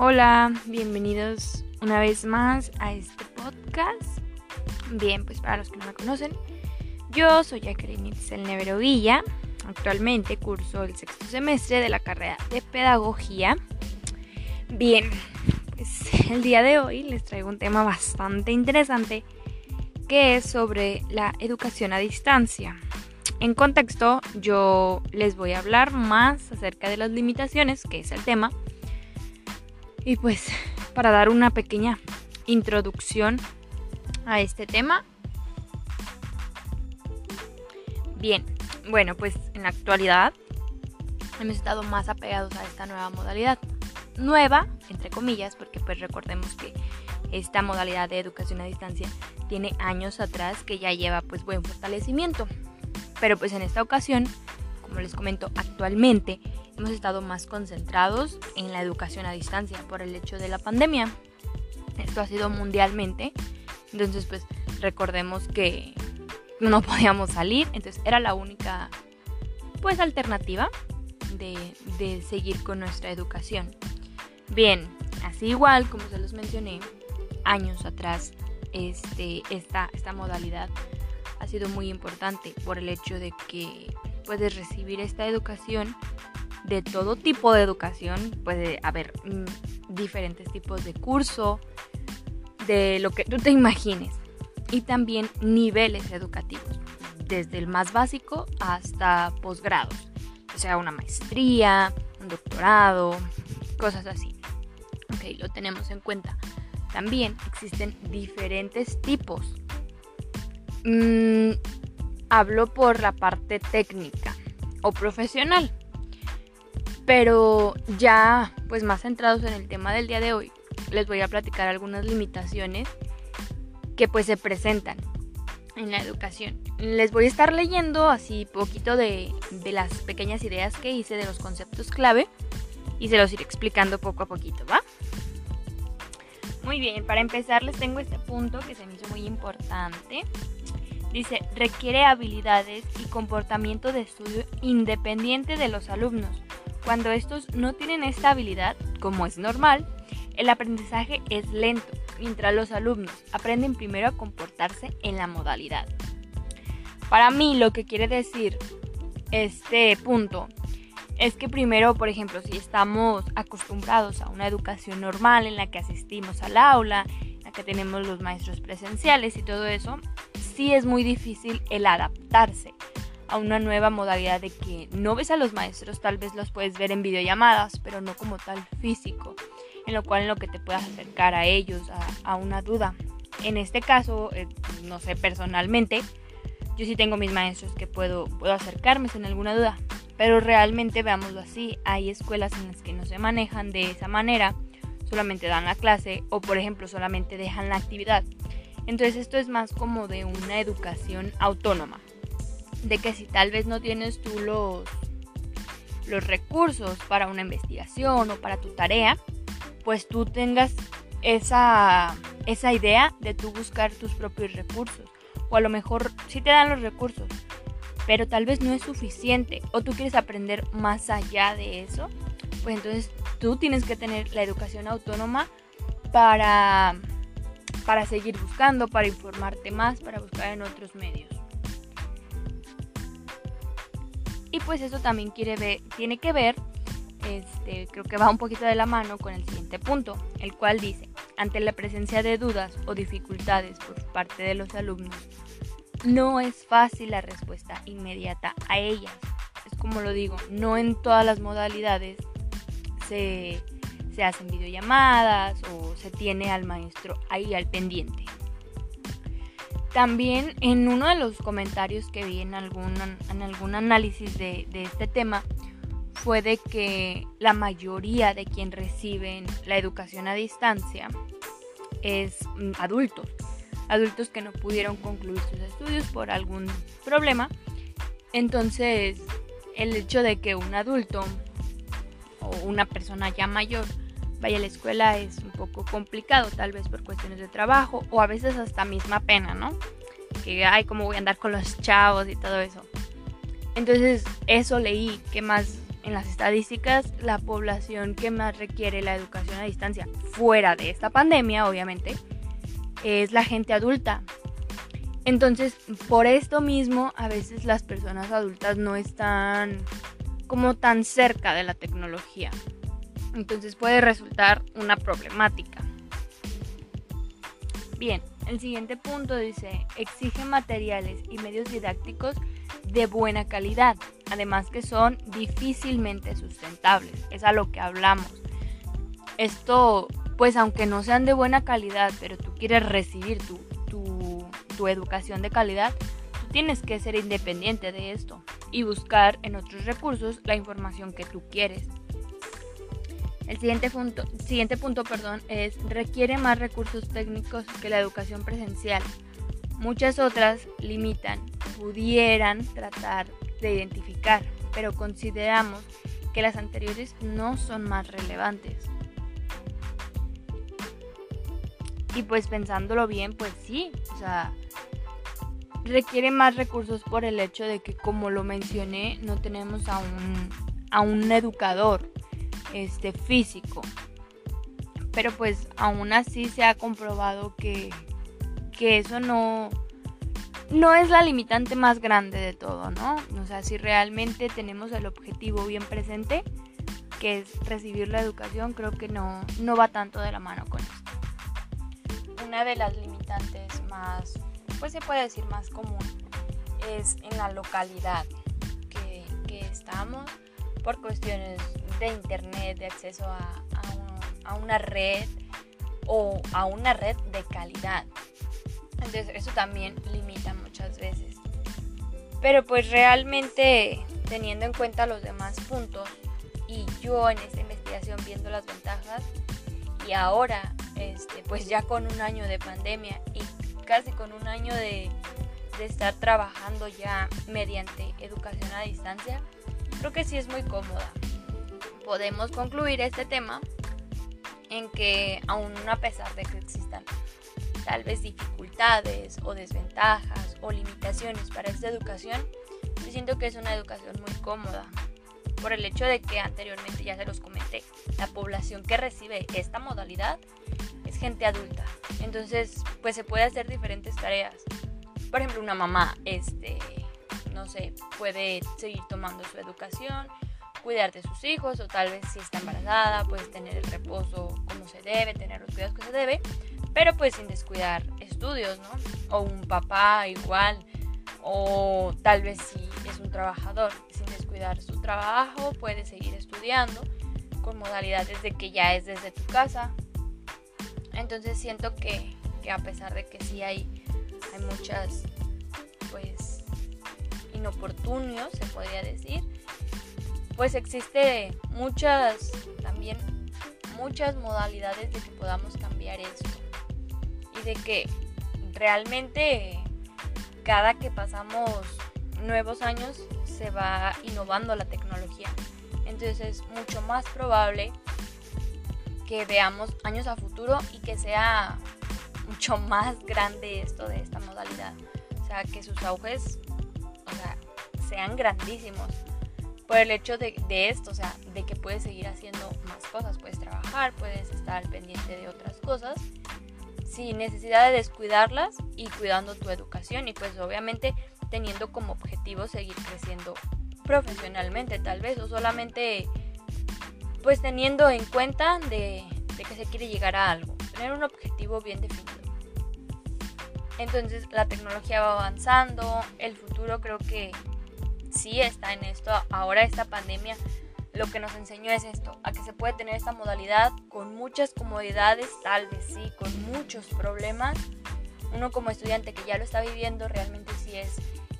Hola, bienvenidos una vez más a este podcast. Bien, pues para los que no me conocen, yo soy Jacqueline Itzel Nevero Villa. Actualmente curso el sexto semestre de la carrera de Pedagogía. Bien, pues el día de hoy les traigo un tema bastante interesante que es sobre la educación a distancia. En contexto, yo les voy a hablar más acerca de las limitaciones, que es el tema, y pues para dar una pequeña introducción a este tema. Bien, bueno, pues en la actualidad hemos estado más apegados a esta nueva modalidad. Nueva, entre comillas, porque pues recordemos que esta modalidad de educación a distancia tiene años atrás que ya lleva pues buen fortalecimiento. Pero pues en esta ocasión, como les comento actualmente, hemos estado más concentrados en la educación a distancia por el hecho de la pandemia. Esto ha sido mundialmente. Entonces, pues recordemos que no podíamos salir. Entonces era la única pues alternativa de, de seguir con nuestra educación. Bien, así igual como se los mencioné años atrás, este, esta, esta modalidad ha sido muy importante por el hecho de que puedes recibir esta educación de todo tipo de educación, puede haber mm, diferentes tipos de curso, de lo que tú te imagines, y también niveles educativos, desde el más básico hasta posgrados, o sea, una maestría, un doctorado, cosas así. Ok, lo tenemos en cuenta. También existen diferentes tipos. Mm, hablo por la parte técnica o profesional. Pero ya, pues más centrados en el tema del día de hoy, les voy a platicar algunas limitaciones que pues se presentan en la educación. Les voy a estar leyendo así poquito de, las pequeñas ideas que hice de los conceptos clave y se los iré explicando poco a poquito, ¿va? Muy bien, para empezar les tengo este punto que se me hizo muy importante. Dice, requiere habilidades y comportamiento de estudio independiente de los alumnos cuando estos no tienen esta habilidad, como es normal, el aprendizaje es lento, mientras los alumnos aprenden primero a comportarse en la modalidad. Para mí lo que quiere decir este punto es que primero, por ejemplo, si estamos acostumbrados a una educación normal en la que asistimos al aula, en la que tenemos los maestros presenciales y todo eso, sí es muy difícil el adaptarse a una nueva modalidad de que no ves a los maestros, tal vez los puedes ver en videollamadas, pero no como tal físico, en lo cual en lo que te puedas acercar a ellos, a, una duda. En este caso, eh, no sé, personalmente, yo sí tengo mis maestros que puedo, puedo acercarme sin alguna duda, pero realmente veámoslo así, hay escuelas en las que no se manejan de esa manera, solamente dan la clase o por ejemplo solamente dejan la actividad. Entonces esto es más como de una educación autónoma de que si tal vez no tienes tú los, los recursos para una investigación o para tu tarea, pues tú tengas esa, esa idea de tú buscar tus propios recursos. O a lo mejor sí te dan los recursos, pero tal vez no es suficiente o tú quieres aprender más allá de eso, pues entonces tú tienes que tener la educación autónoma para, para seguir buscando, para informarte más, para buscar en otros medios. Y pues eso también quiere ver, tiene que ver, este, creo que va un poquito de la mano con el siguiente punto, el cual dice, ante la presencia de dudas o dificultades por parte de los alumnos, no es fácil la respuesta inmediata a ellas. Es como lo digo, no en todas las modalidades se, se hacen videollamadas o se tiene al maestro ahí al pendiente. También en uno de los comentarios que vi en algún, en algún análisis de, este tema fue de que la mayoría de quien reciben la educación a distancia es mm, adultos, adultos que no pudieron concluir sus estudios por algún problema. Entonces, el hecho de que un adulto o una persona ya mayor vaya a la escuela es un poco complicado, tal vez por cuestiones de trabajo o a veces hasta misma pena, ¿no? Que, ay, cómo voy a andar con los chavos y todo eso. Entonces, eso leí que más, en las estadísticas la población que más requiere la educación a distancia fuera de esta pandemia, obviamente, es la gente adulta. Entonces, por esto mismo, a veces las personas adultas no están como tan cerca de la tecnología. Entonces puede resultar una problemática. Bien, el siguiente punto dice, exige materiales y medios didácticos de buena calidad, además que son difícilmente sustentables, es a lo que hablamos. Esto, pues aunque no sean de buena calidad, pero tú quieres recibir tu, tu educación de calidad, tú tienes que ser independiente de esto y buscar en otros recursos la información que tú quieres. El siguiente punto, siguiente punto perdón, es requiere más recursos técnicos que la educación presencial. Muchas otras limitan, pudieran tratar de identificar, pero consideramos que las anteriores no son más relevantes. Y pues pensándolo bien, pues sí, o sea, requiere más recursos por el hecho de que, como lo mencioné, no tenemos a un, a un educador este, físico. Pero pues aún así se ha comprobado que, que eso no, no es la limitante más grande de todo, ¿no? O sea, si realmente tenemos el objetivo bien presente, que es recibir la educación, creo que no, no va tanto de la mano con esto. Una de las limitantes más pues se puede decir más común, es en la localidad que, estamos por cuestiones de internet, de acceso a, a, una red o a una red de calidad. Entonces eso también limita muchas veces. Pero pues realmente teniendo en cuenta los demás puntos y yo en esta investigación viendo las ventajas y ahora este, pues ya con un año de pandemia y casi con un año de, estar trabajando ya mediante educación a distancia, creo que sí es muy cómoda. Podemos concluir este tema en que aún a pesar de que existan tal vez dificultades o desventajas o limitaciones para esta educación, yo siento que es una educación muy cómoda. Por el hecho de que anteriormente ya se los comenté, la población que recibe esta modalidad es gente adulta. Entonces, pues se puede hacer diferentes tareas. Por ejemplo, una mamá, este, no sé, puede seguir tomando su educación, cuidar de sus hijos o tal vez si está embarazada, pues tener el reposo como se debe, tener los cuidados que se debe, pero pues sin descuidar estudios, ¿no? O un papá igual, o tal vez si es un trabajador, sin descuidar su trabajo, puede seguir estudiando con modalidades de que ya es desde tu casa, entonces siento que, a pesar de que sí hay, hay muchas, inoportunios, se podría decir, pues existe muchas, también muchas modalidades de que podamos cambiar esto. Y de que realmente cada que pasamos nuevos años se va innovando la tecnología. Entonces es mucho más probable que veamos años a futuro y que sea mucho más grande esto de esta modalidad. O sea, que sus auges sean grandísimos por el hecho de, esto, o sea, de que puedes seguir haciendo más cosas, puedes trabajar, puedes estar pendiente de otras cosas sin necesidad de descuidarlas y cuidando tu educación y pues obviamente teniendo como objetivo seguir creciendo profesionalmente tal vez o solamente pues teniendo en cuenta de, que se quiere llegar a algo, tener un objetivo bien definido. Entonces la tecnología va avanzando, el futuro creo que sí está en esto. Ahora esta pandemia lo que nos enseñó es esto, a que se puede tener esta modalidad con muchas comodidades, tal vez sí, con muchos problemas. Uno como estudiante que ya lo está viviendo realmente sí es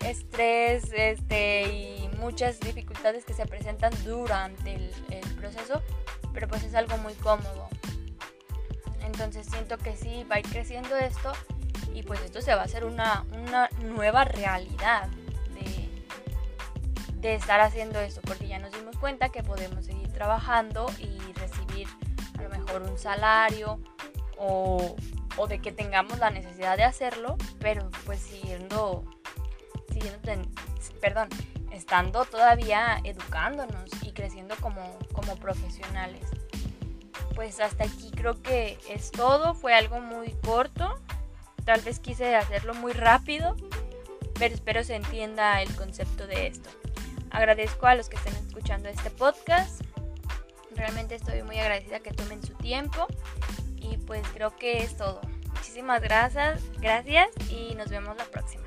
estrés este, y muchas dificultades que se presentan durante el, proceso, pero pues es algo muy cómodo. Entonces siento que sí va a ir creciendo esto y pues esto se va a hacer una, una nueva realidad de, de estar haciendo esto, porque ya nos dimos cuenta que podemos seguir trabajando y recibir a lo mejor un salario o, o de que tengamos la necesidad de hacerlo, pero pues siguiendo, siguiendo perdón, estando todavía educándonos y creciendo como, como profesionales. Pues hasta aquí creo que es todo, fue algo muy corto, tal vez quise hacerlo muy rápido, pero espero se entienda el concepto de esto. Agradezco a los que estén escuchando este podcast, realmente estoy muy agradecida que tomen su tiempo y pues creo que es todo. Muchísimas gracias, gracias y nos vemos la próxima.